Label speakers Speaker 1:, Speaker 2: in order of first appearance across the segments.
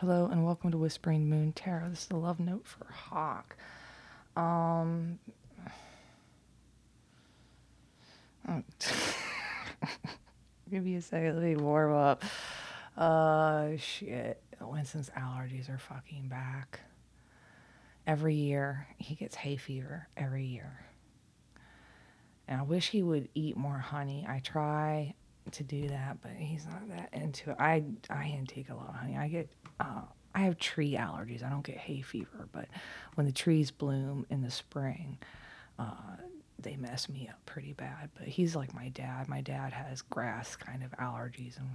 Speaker 1: Hello and welcome to Whispering Moon Tarot. This is a love note for Hawk. Um, give me a second. Let me warm up. Uh, shit. Winston's allergies are fucking back. Every year he gets hay fever. Every year. And I wish he would eat more honey. I try to do that, but he's not that into it. I I intake a lot of honey. I get uh, I have tree allergies. I don't get hay fever, but when the trees bloom in the spring, uh, they mess me up pretty bad. But he's like my dad. My dad has grass kind of allergies, and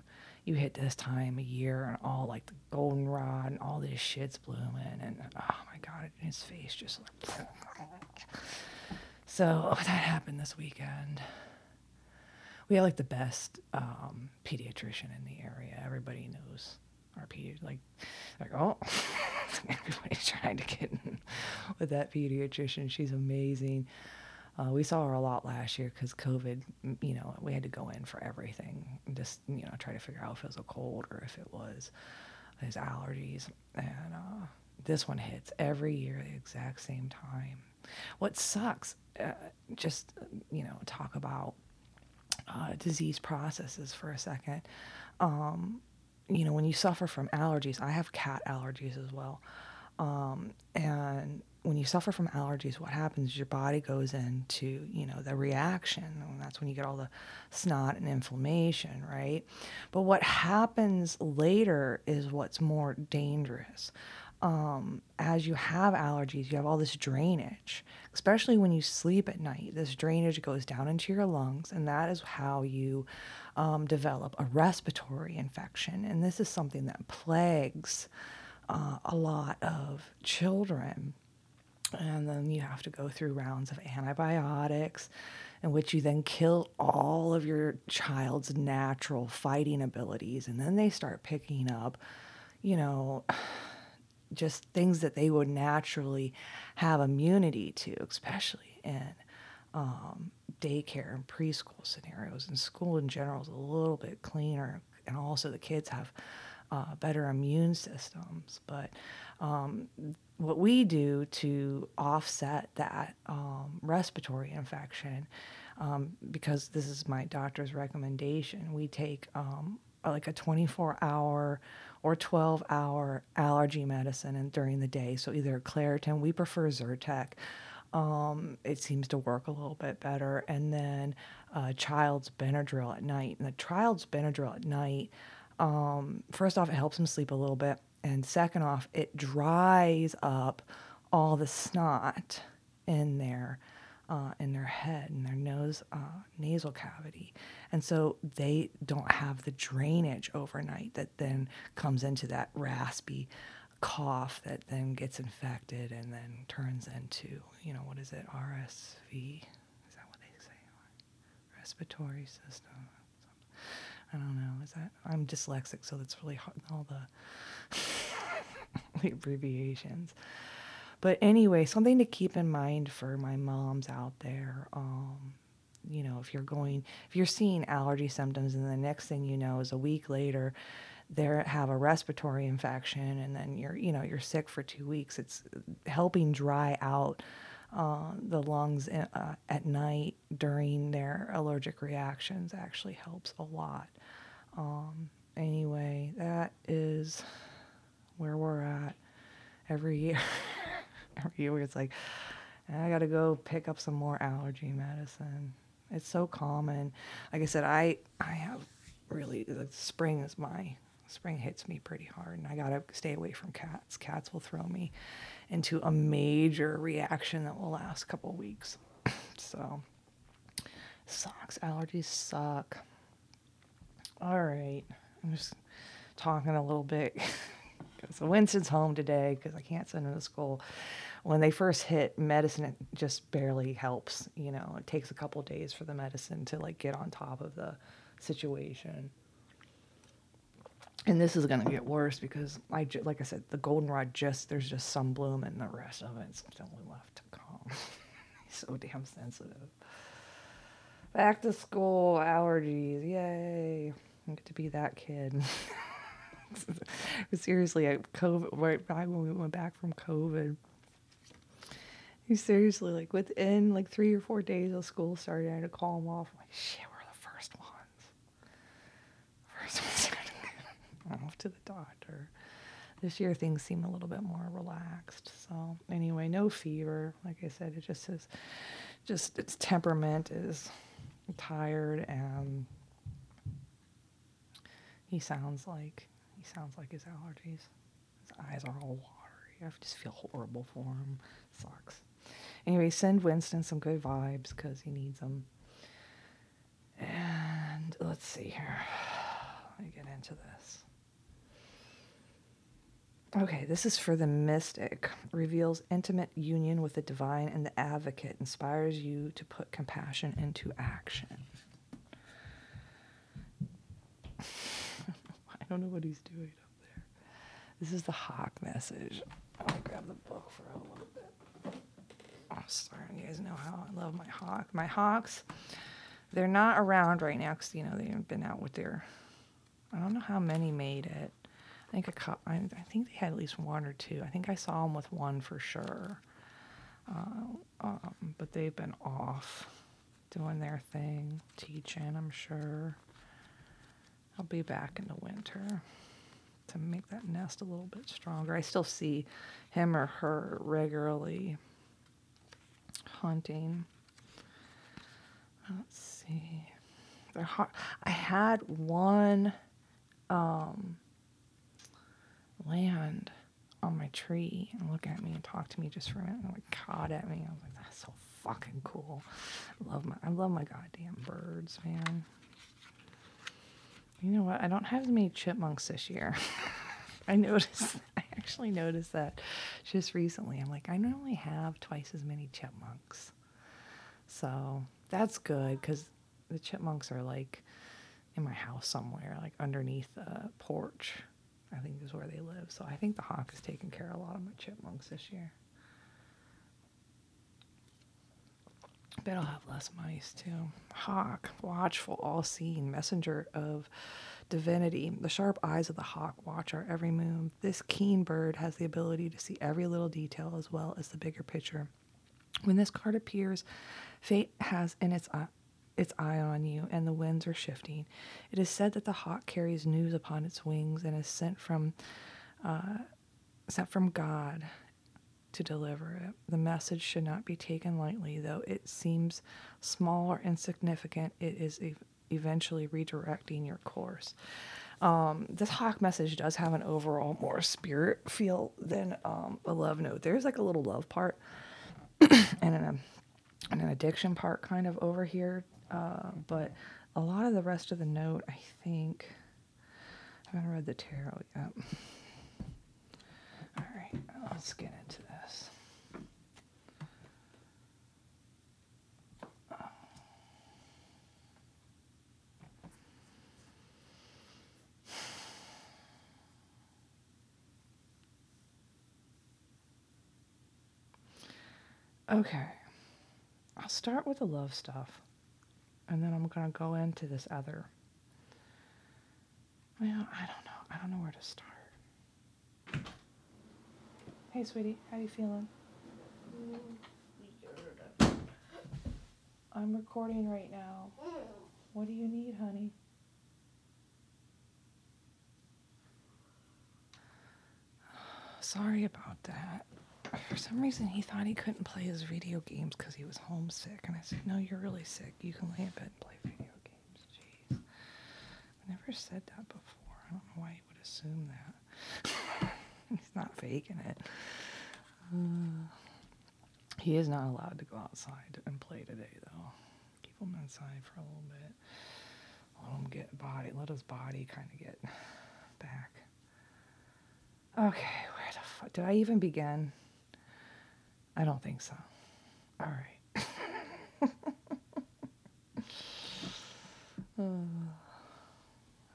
Speaker 1: you hit this time of year, and all like the goldenrod and all this shit's blooming, and oh my god, his face just like. So that happened this weekend we have like the best um, pediatrician in the area. Everybody knows our pediatrician. Like, like oh, everybody's trying to get in with that pediatrician. She's amazing. Uh, we saw her a lot last year because COVID. You know, we had to go in for everything. Just you know, try to figure out if it was a cold or if it was his allergies. And uh, this one hits every year the exact same time. What sucks, uh, just you know, talk about uh, disease processes for a second. Um, you know, when you suffer from allergies, I have cat allergies as well. Um, and when you suffer from allergies, what happens is your body goes into, you know, the reaction. And that's when you get all the snot and inflammation, right? But what happens later is what's more dangerous um, as you have allergies, you have all this drainage, especially when you sleep at night. This drainage goes down into your lungs, and that is how you um, develop a respiratory infection. And this is something that plagues uh, a lot of children. And then you have to go through rounds of antibiotics, in which you then kill all of your child's natural fighting abilities. And then they start picking up, you know just things that they would naturally have immunity to, especially in um, daycare and preschool scenarios. And school in general is a little bit cleaner, and also the kids have uh, better immune systems. But um, what we do to offset that um, respiratory infection, um, because this is my doctor's recommendation, we take um, like a 24 hour or 12 hour allergy medicine and during the day. So either Claritin, we prefer Zyrtec. Um, it seems to work a little bit better. And then uh, child's Benadryl at night. And the child's Benadryl at night, um, first off, it helps him sleep a little bit. And second off, it dries up all the snot in there uh, in their head and their nose uh, nasal cavity. And so they don't have the drainage overnight that then comes into that raspy cough that then gets infected and then turns into, you know, what is it, RSV? Is that what they say? Respiratory system. I don't know. Is that I'm dyslexic, so that's really hard. All the, the abbreviations. But anyway, something to keep in mind for my moms out there. Um, you know, if you're going, if you're seeing allergy symptoms, and the next thing you know is a week later, they have a respiratory infection, and then you're, you know, you're sick for two weeks. It's helping dry out uh, the lungs uh, at night during their allergic reactions actually helps a lot. Um, anyway, that is where we're at every year. every year it's like, I got to go pick up some more allergy medicine. It's so common. Like I said, I I have really the spring is my spring hits me pretty hard, and I got to stay away from cats. Cats will throw me into a major reaction that will last a couple weeks. so sucks. Allergies suck. All right, I'm just talking a little bit. so Winston's home today because I can't send him to school when they first hit medicine it just barely helps you know it takes a couple days for the medicine to like get on top of the situation and this is to get worse because I like I said the goldenrod just there's just some bloom and the rest of it's only left to come. So damn sensitive. Back to school allergies, yay! I get to be that kid. seriously, I COVID right when we went back from COVID. Seriously like within like three or four days of school starting, I had to call him off. I'm like, shit, we're the first ones. First ones off to the doctor. This year things seem a little bit more relaxed. So anyway, no fever. Like I said, it just is just its temperament is tired and he sounds like he sounds like his allergies. His eyes are all watery. I just feel horrible for him. Sucks. Anyway, send Winston some good vibes because he needs them. And let's see here. Let me get into this. Okay, this is for the mystic. Reveals intimate union with the divine and the advocate. Inspires you to put compassion into action. I don't know what he's doing up there. This is the hawk message. I'll grab the book for a. Sorry, you guys know how I love my hawk. My hawks, they're not around right now because you know they haven't been out with their. I don't know how many made it. I think a co- I, I think they had at least one or two. I think I saw them with one for sure. Uh, um, but they've been off doing their thing, teaching. I'm sure. I'll be back in the winter to make that nest a little bit stronger. I still see him or her regularly hunting. Let's see. They're. I had one um, land on my tree and look at me and talk to me just for a minute and like cawed at me. I was like, that's so fucking cool. I love my I love my goddamn birds, man. You know what? I don't have as many chipmunks this year. I noticed, I actually noticed that just recently. I'm like, I normally have twice as many chipmunks. So that's good because the chipmunks are like in my house somewhere, like underneath the porch. I think is where they live. So I think the hawk has taken care of a lot of my chipmunks this year. Bet I'll have less mice too. Hawk, watchful, all seeing, messenger of divinity. The sharp eyes of the hawk watch our every move. This keen bird has the ability to see every little detail as well as the bigger picture. When this card appears, fate has in its eye, its eye on you, and the winds are shifting. It is said that the hawk carries news upon its wings and is sent from uh, sent from God to deliver it. The message should not be taken lightly, though it seems small or insignificant. It is e- eventually redirecting your course. Um, this hawk message does have an overall more spirit feel than um, a love note. There's like a little love part and an, and an addiction part kind of over here, uh, but a lot of the rest of the note, I think. I haven't read the tarot yet. All right, let's get into this. Okay, I'll start with the love stuff, and then I'm gonna go into this other. Well, I don't know. I don't know where to start. Hey, sweetie, how you feeling? I'm recording right now. What do you need, honey? Sorry about that. For some reason, he thought he couldn't play his video games because he was homesick. And I said, No, you're really sick. You can lay in bed and play video games. Jeez. I never said that before. I don't know why he would assume that. He's not faking it. Uh, he is not allowed to go outside and play today, though. Keep him inside for a little bit. Let him get body, let his body kind of get back. Okay, where the fuck did I even begin? I don't think so. All right. Uh,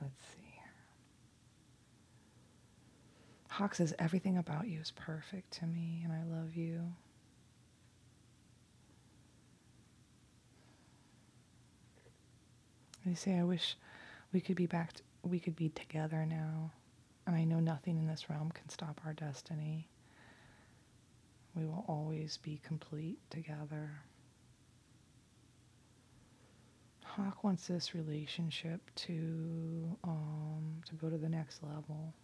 Speaker 1: let's see. Hawk says, Everything about you is perfect to me, and I love you. They say, I wish we could be back, t- we could be together now. And I know nothing in this realm can stop our destiny. We will always be complete together. Hawk wants this relationship to um, to go to the next level.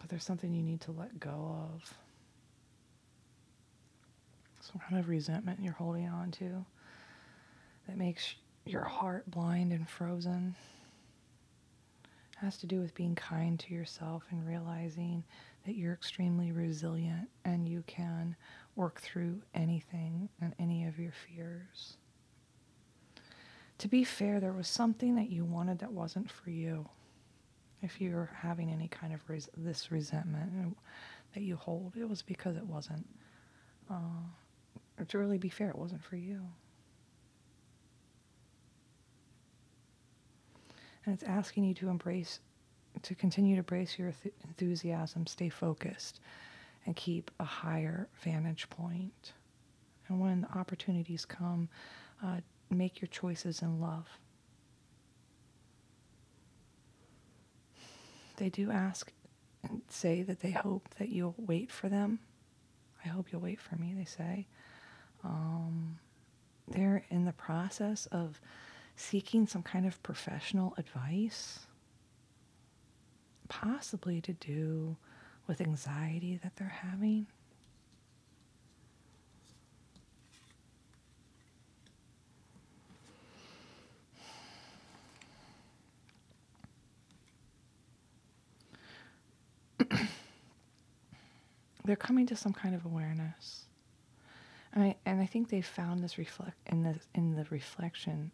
Speaker 1: But there's something you need to let go of. Some kind of resentment you're holding on to that makes your heart blind and frozen. Has to do with being kind to yourself and realizing that you're extremely resilient and you can work through anything and any of your fears. To be fair, there was something that you wanted that wasn't for you. If you're having any kind of res- this resentment that you hold, it was because it wasn't. Uh, to really be fair, it wasn't for you. And it's asking you to embrace, to continue to brace your th- enthusiasm, stay focused, and keep a higher vantage point. And when the opportunities come, uh, make your choices in love. They do ask and say that they hope that you'll wait for them. I hope you'll wait for me, they say. Um, they're in the process of seeking some kind of professional advice, possibly to do with anxiety that they're having. they're coming to some kind of awareness. And I, and I think they found this reflect in the in the reflection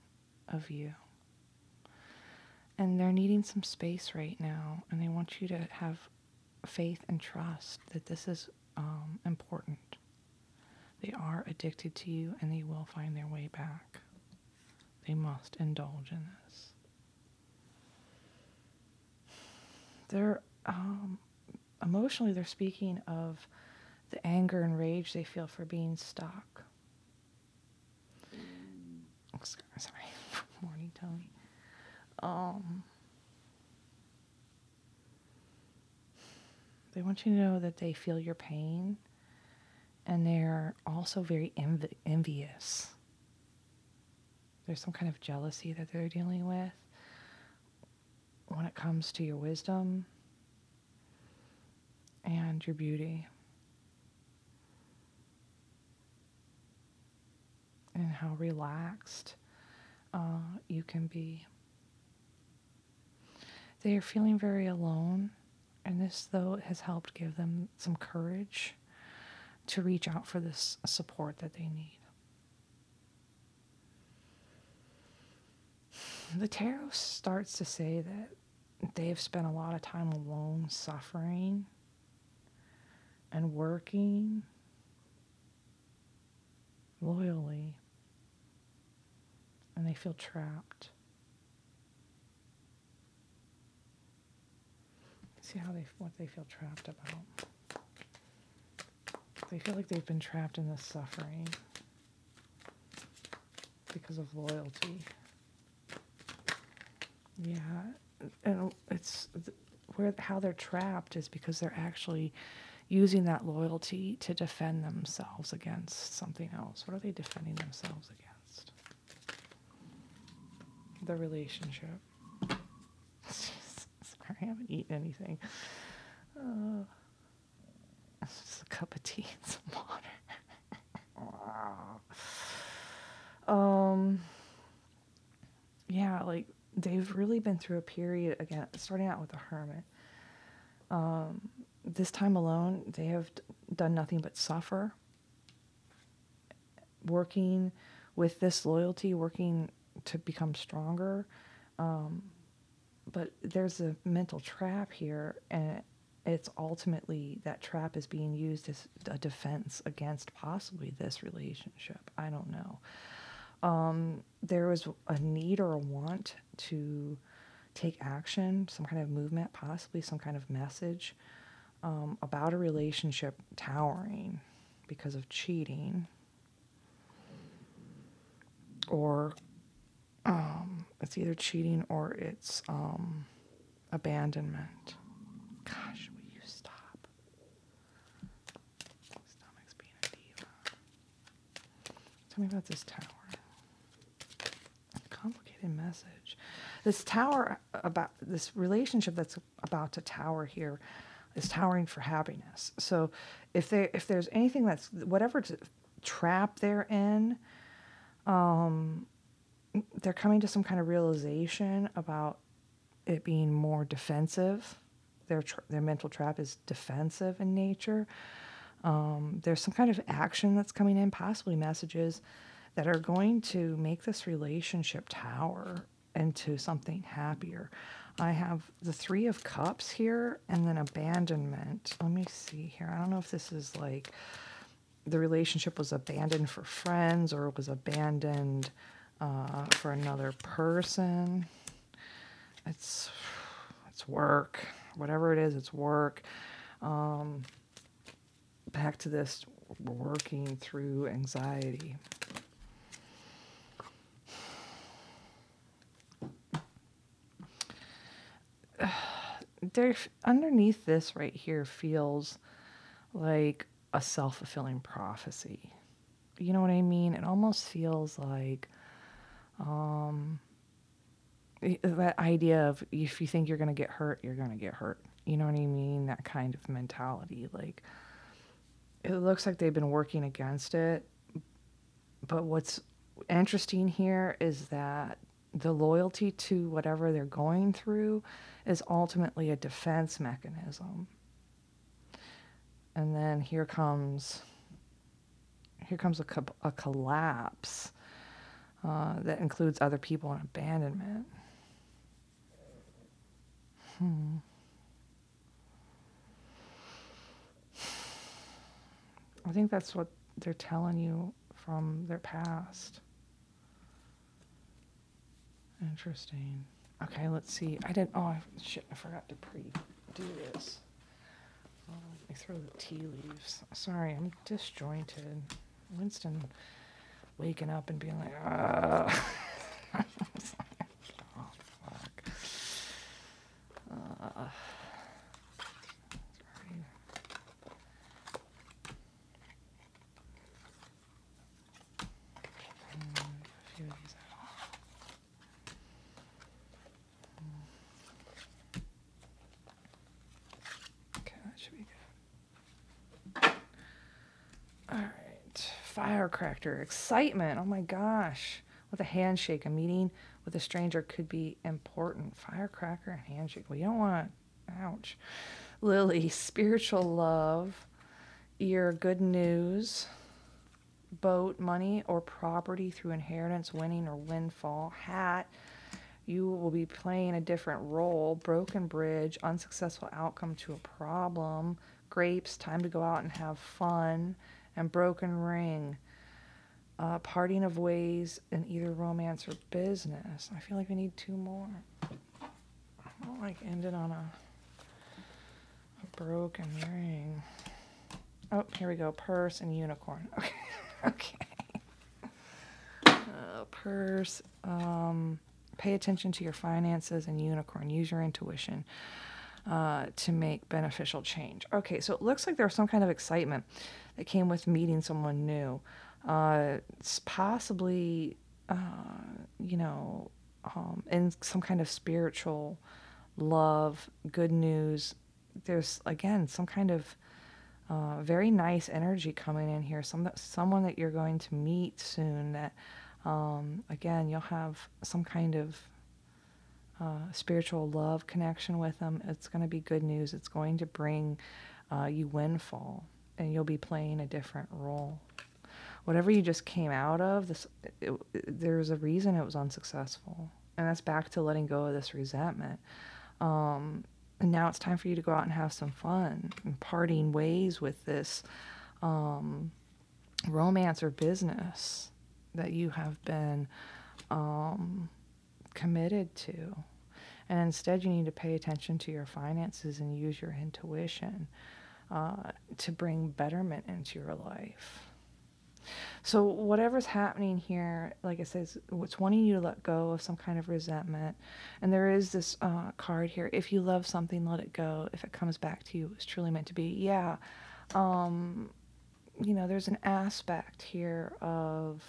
Speaker 1: of you. And they're needing some space right now, and they want you to have faith and trust that this is um, important. They are addicted to you, and they will find their way back. They must indulge in this. They're um, emotionally, they're speaking of the anger and rage they feel for being stuck. Sorry, morning, Tony. Um, they want you to know that they feel your pain and they're also very env- envious. There's some kind of jealousy that they're dealing with when it comes to your wisdom and your beauty. And how relaxed uh, you can be. They are feeling very alone, and this, though, has helped give them some courage to reach out for this support that they need. The tarot starts to say that they've spent a lot of time alone suffering and working loyally, and they feel trapped. See how they what they feel trapped about. They feel like they've been trapped in this suffering because of loyalty. Yeah, and it's where how they're trapped is because they're actually using that loyalty to defend themselves against something else. What are they defending themselves against? The relationship. Sorry, I haven't eaten anything. Uh, it's just a cup of tea and some water. um, yeah, like they've really been through a period again, starting out with the hermit. Um, this time alone, they have done nothing but suffer. Working with this loyalty, working to become stronger. Um, but there's a mental trap here, and it's ultimately that trap is being used as a defense against possibly this relationship. I don't know. Um, there was a need or a want to take action, some kind of movement, possibly some kind of message um, about a relationship towering because of cheating or um, it's either cheating or it's um, abandonment. Gosh, will you stop? Stomach's being a diva. Tell me about this tower. Complicated message. This tower about this relationship that's about to tower here is towering for happiness. So if there if there's anything that's whatever trap they're in, um, they're coming to some kind of realization about it being more defensive. Their tr- their mental trap is defensive in nature. Um, there's some kind of action that's coming in, possibly messages that are going to make this relationship tower into something happier. I have the Three of Cups here and then abandonment. Let me see here. I don't know if this is like the relationship was abandoned for friends or it was abandoned uh, for another person. It's it's work, whatever it is. It's work. Um, back to this working through anxiety. There, underneath this right here feels like a self fulfilling prophecy. You know what I mean? It almost feels like um, that idea of if you think you're going to get hurt, you're going to get hurt. You know what I mean? That kind of mentality. Like, it looks like they've been working against it. But what's interesting here is that the loyalty to whatever they're going through is ultimately a defense mechanism. And then here comes here comes a, co- a collapse uh, that includes other people and abandonment. Hmm. I think that's what they're telling you from their past. Interesting. Okay, let's see. I didn't. Oh, shit! I forgot to pre-do this. Oh, let me throw the tea leaves. Sorry, I'm disjointed. Winston waking up and being like, oh, fuck. Uh, sorry. Mm, a few of these out. Okay, that should be good. All right. Firecracker. Excitement. Oh my gosh. With a handshake, a meeting with a stranger could be important. Firecracker and handshake. Well, you don't want. Ouch. Lily. Spiritual love. Ear. Good news. Boat, money, or property through inheritance, winning, or windfall. Hat you will be playing a different role. Broken bridge, unsuccessful outcome to a problem. Grapes, time to go out and have fun. And broken ring, uh, parting of ways in either romance or business. I feel like we need two more. I don't like ended on a, a broken ring. Oh, here we go. Purse and unicorn. Okay. okay. Uh, purse. Um, pay attention to your finances and unicorn. Use your intuition uh, to make beneficial change. Okay, so it looks like there's some kind of excitement that came with meeting someone new. Uh, it's possibly, uh, you know, um, in some kind of spiritual love, good news. There's again some kind of uh, very nice energy coming in here. Some someone that you're going to meet soon. That um, again you'll have some kind of uh, spiritual love connection with them. It's going to be good news. It's going to bring uh, you windfall, and you'll be playing a different role. Whatever you just came out of, this there's a reason it was unsuccessful, and that's back to letting go of this resentment. Um, and now it's time for you to go out and have some fun and parting ways with this um, romance or business that you have been um, committed to. And instead, you need to pay attention to your finances and use your intuition uh, to bring betterment into your life. So whatever's happening here, like I said, it's wanting you to let go of some kind of resentment. And there is this uh, card here: if you love something, let it go. If it comes back to you, it's truly meant to be. Yeah, um, you know, there's an aspect here of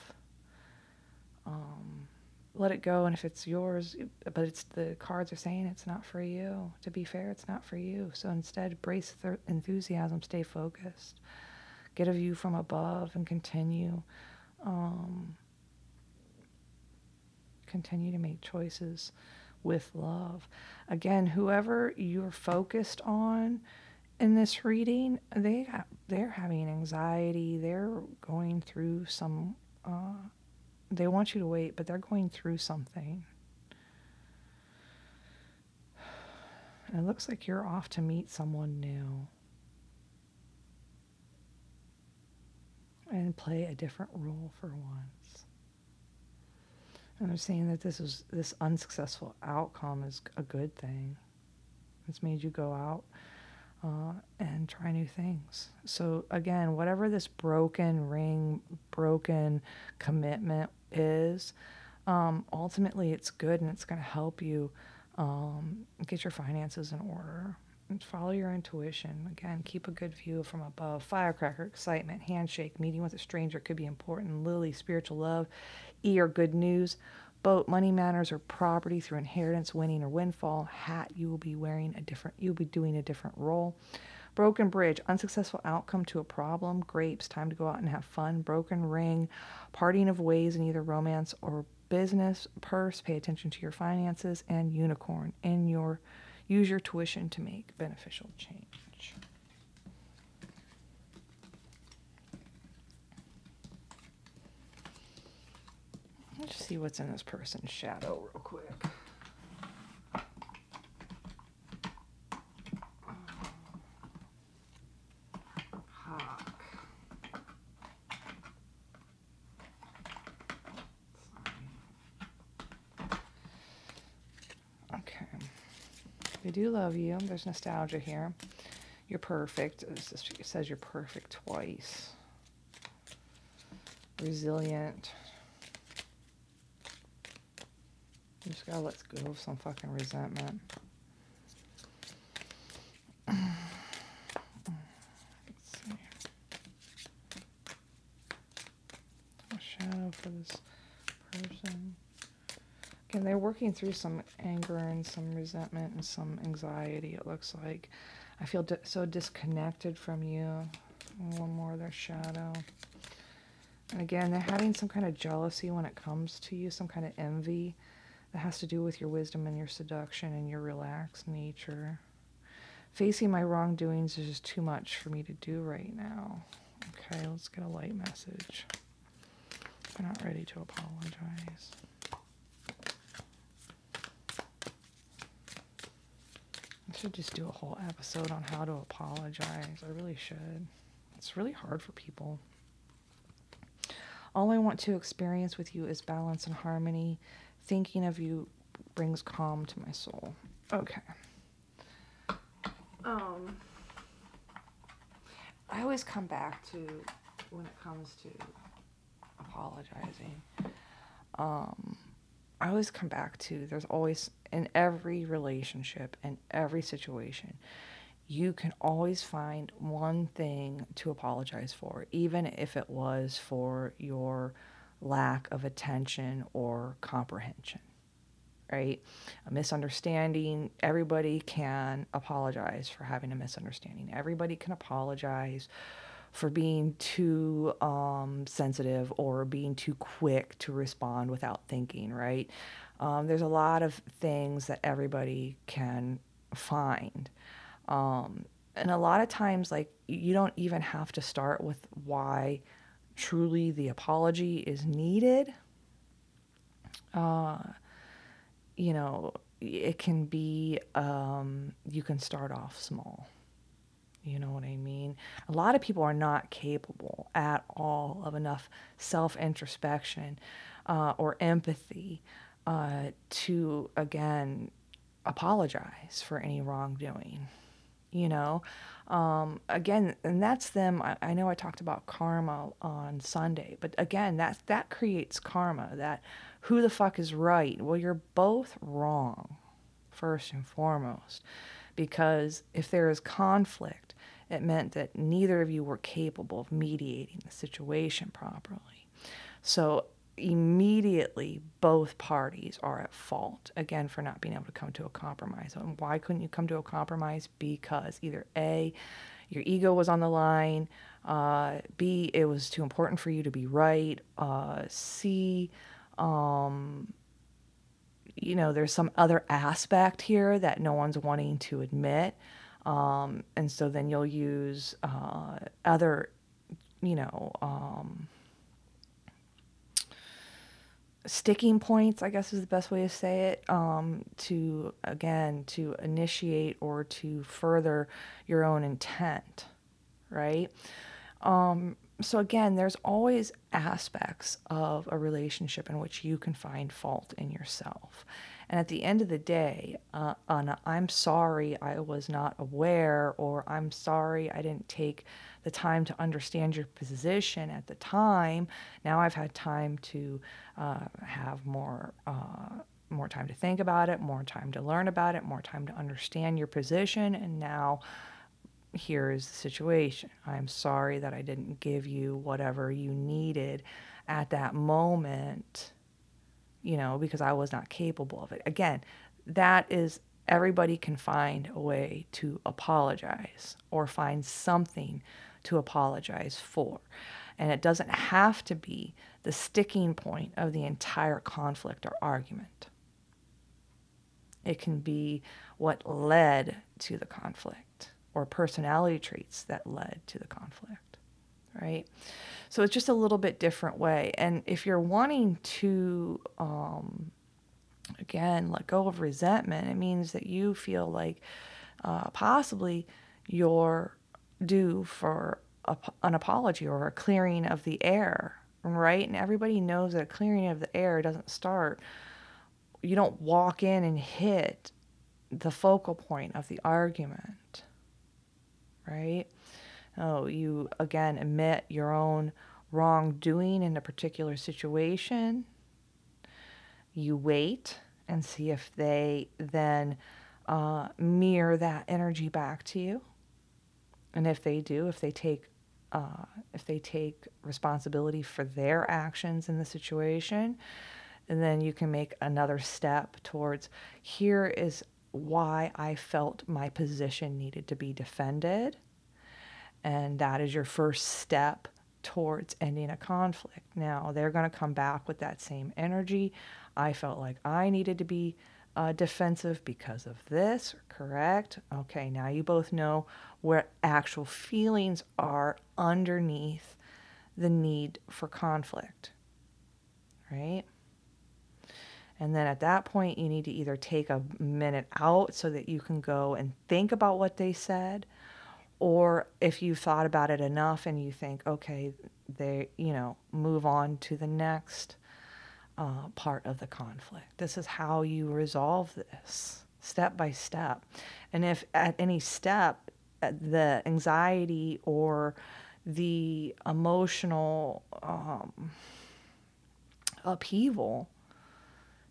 Speaker 1: um, let it go, and if it's yours, but it's the cards are saying it's not for you. To be fair, it's not for you. So instead, brace th- enthusiasm, stay focused get a view from above and continue um, continue to make choices with love again whoever you're focused on in this reading they they're having anxiety they're going through some uh, they want you to wait but they're going through something it looks like you're off to meet someone new and play a different role for once. And I'm saying that this is this unsuccessful outcome is a good thing. It's made you go out uh, and try new things. So again, whatever this broken ring, broken commitment is, um, ultimately it's good and it's going to help you um, get your finances in order follow your intuition. Again, keep a good view from above. Firecracker, excitement, handshake, meeting with a stranger could be important. Lily, spiritual love. E or good news. Boat, money matters or property through inheritance, winning or windfall. Hat, you will be wearing a different, you'll be doing a different role. Broken bridge, unsuccessful outcome to a problem. Grapes, time to go out and have fun. Broken ring, parting of ways in either romance or business. Purse, pay attention to your finances. And unicorn, in your Use your tuition to make beneficial change. Let's see what's in this person's shadow real quick. Do love you. There's nostalgia here. You're perfect. It says you're perfect twice. Resilient. You just gotta let go of some fucking resentment. Let's see. A shadow for this person. Again, they're working through some anger and some resentment and some anxiety, it looks like. I feel di- so disconnected from you. One more, their shadow. And again, they're having some kind of jealousy when it comes to you, some kind of envy that has to do with your wisdom and your seduction and your relaxed nature. Facing my wrongdoings is just too much for me to do right now. Okay, let's get a light message. I'm not ready to apologize. I should just do a whole episode on how to apologize. I really should. It's really hard for people. All I want to experience with you is balance and harmony. Thinking of you brings calm to my soul. Okay. Um, I always come back to when it comes to apologizing. Um, I always come back to there's always in every relationship in every situation you can always find one thing to apologize for even if it was for your lack of attention or comprehension right? A misunderstanding everybody can apologize for having a misunderstanding. Everybody can apologize for being too um, sensitive or being too quick to respond without thinking, right? Um, there's a lot of things that everybody can find. Um, and a lot of times, like, you don't even have to start with why truly the apology is needed. Uh, you know, it can be, um, you can start off small. You know what I mean? A lot of people are not capable at all of enough self introspection uh, or empathy uh, to, again, apologize for any wrongdoing. you know um, again and that's them I, I know i talked about karma on sunday but again that that creates karma that who the fuck is right well you're both wrong first and foremost because if there is conflict it meant that neither of you were capable of mediating the situation properly so immediately both parties are at fault again for not being able to come to a compromise. And why couldn't you come to a compromise? Because either A, your ego was on the line, uh, B, it was too important for you to be right, uh, C, um, you know, there's some other aspect here that no one's wanting to admit. Um, and so then you'll use uh, other, you know, um, sticking points, I guess is the best way to say it, um, to again to initiate or to further your own intent, right? Um, so again, there's always aspects of a relationship in which you can find fault in yourself. And at the end of the day, uh, an I'm sorry I was not aware, or I'm sorry I didn't take the time to understand your position at the time. Now I've had time to uh, have more. Uh, more time to think about it, more time to learn about it, more time to understand your position, and now here is the situation. I'm sorry that I didn't give you whatever you needed at that moment, you know, because I was not capable of it. Again, that is everybody can find a way to apologize or find something to apologize for. And it doesn't have to be the sticking point of the entire conflict or argument. It can be what led to the conflict or personality traits that led to the conflict, right? So it's just a little bit different way. And if you're wanting to, um, again, let go of resentment, it means that you feel like uh, possibly you're due for a, an apology or a clearing of the air, right? And everybody knows that a clearing of the air doesn't start. You don't walk in and hit the focal point of the argument, right? Oh, you again admit your own wrongdoing in a particular situation. You wait and see if they then uh, mirror that energy back to you. And if they do, if they take uh, if they take responsibility for their actions in the situation, and then you can make another step towards here is why I felt my position needed to be defended. And that is your first step towards ending a conflict. Now, they're going to come back with that same energy. I felt like I needed to be uh, defensive because of this, correct? Okay, now you both know where actual feelings are underneath the need for conflict, right? And then at that point, you need to either take a minute out so that you can go and think about what they said, or if you've thought about it enough and you think, okay, they, you know, move on to the next uh, part of the conflict. This is how you resolve this step by step. And if at any step, uh, the anxiety or the emotional um, upheaval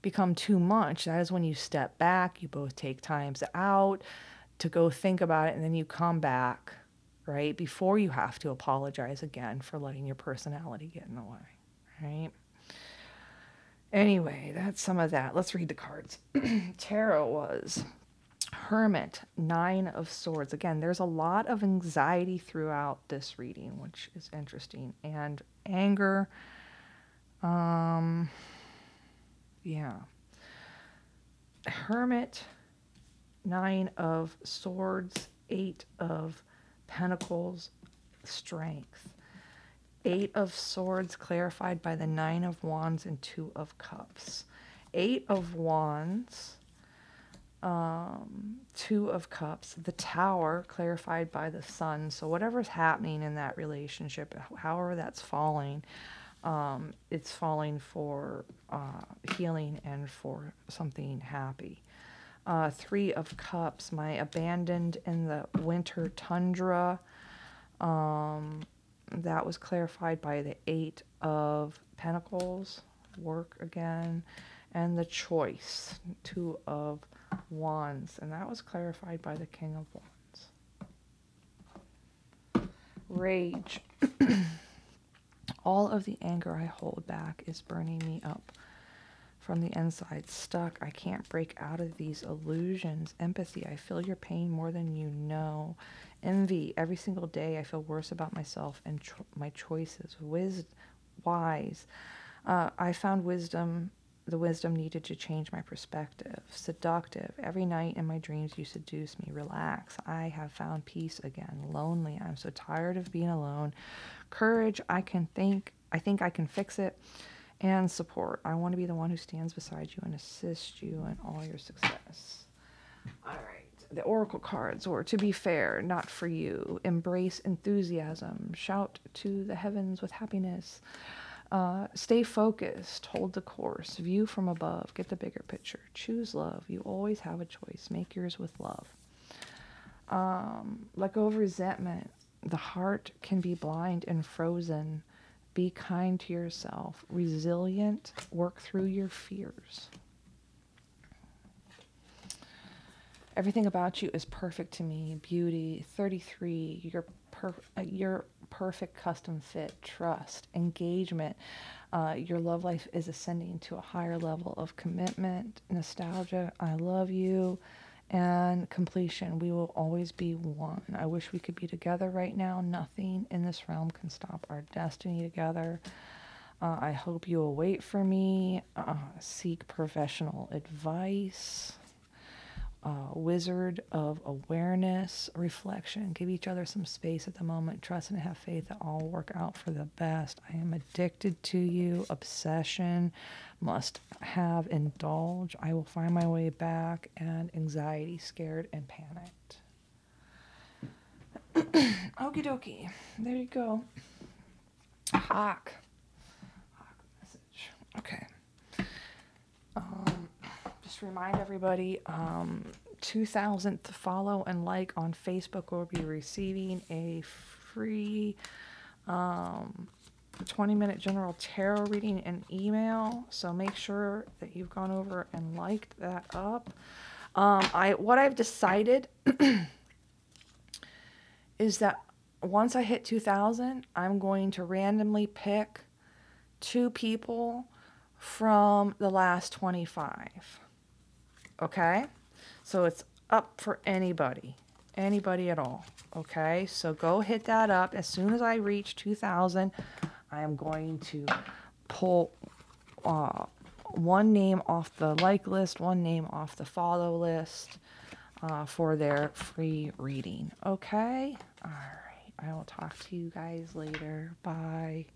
Speaker 1: become too much, that is when you step back, you both take times out to go think about it, and then you come back, right? Before you have to apologize again for letting your personality get in the way, right? Anyway, that's some of that. Let's read the cards. Tarot was Hermit, Nine of Swords. Again, there's a lot of anxiety throughout this reading, which is interesting, and anger. Um, yeah. Hermit, Nine of Swords, Eight of Pentacles, Strength. Eight of Swords clarified by the Nine of Wands and Two of Cups. Eight of Wands, um, Two of Cups, the Tower clarified by the Sun. So, whatever's happening in that relationship, however that's falling, um, it's falling for uh, healing and for something happy. Uh, three of Cups, my abandoned in the winter tundra. Um, that was clarified by the Eight of Pentacles, work again, and the Choice, Two of Wands, and that was clarified by the King of Wands. Rage. All of the anger I hold back is burning me up from the inside, stuck. I can't break out of these illusions. Empathy, I feel your pain more than you know. Envy, every single day I feel worse about myself and cho- my choices. Wis- wise, uh, I found wisdom. The wisdom needed to change my perspective. Seductive. Every night in my dreams, you seduce me. Relax. I have found peace again. Lonely. I'm so tired of being alone. Courage. I can think. I think I can fix it and support. I want to be the one who stands beside you and assists you in all your success. All right. The oracle cards, or to be fair, not for you. Embrace enthusiasm. Shout to the heavens with happiness. Uh, stay focused. Hold the course. View from above. Get the bigger picture. Choose love. You always have a choice. Make yours with love. Um, let go of resentment. The heart can be blind and frozen be kind to yourself, resilient, work through your fears. Everything about you is perfect to me. Beauty, 33, your per, uh, your perfect custom fit, trust, engagement. Uh, your love life is ascending to a higher level of commitment, nostalgia. I love you and completion. We will always be one. I wish we could be together right now. Nothing in this realm can stop our destiny together. Uh, I hope you will wait for me. Uh, seek professional advice uh, wizard of awareness, reflection. Give each other some space at the moment. Trust and have faith that all work out for the best. I am addicted to you. Obsession. Must have indulge. I will find my way back. And anxiety, scared, and panicked. Okie dokie. There you go. Hawk. Hawk message. Okay. Just remind everybody um, 2000th follow and like on Facebook will be receiving a free um, 20 minute general tarot reading and email. So make sure that you've gone over and liked that up. Um, I what I've decided is that once I hit 2000, I'm going to randomly pick two people from the last 25. Okay? So it's up for anybody, anybody at all. Okay? So go hit that up. As soon as I reach 2,000, I am going to pull uh, one name off the like list, one name off the follow list uh, for their free reading. Okay? All right. I will talk to you guys later. Bye.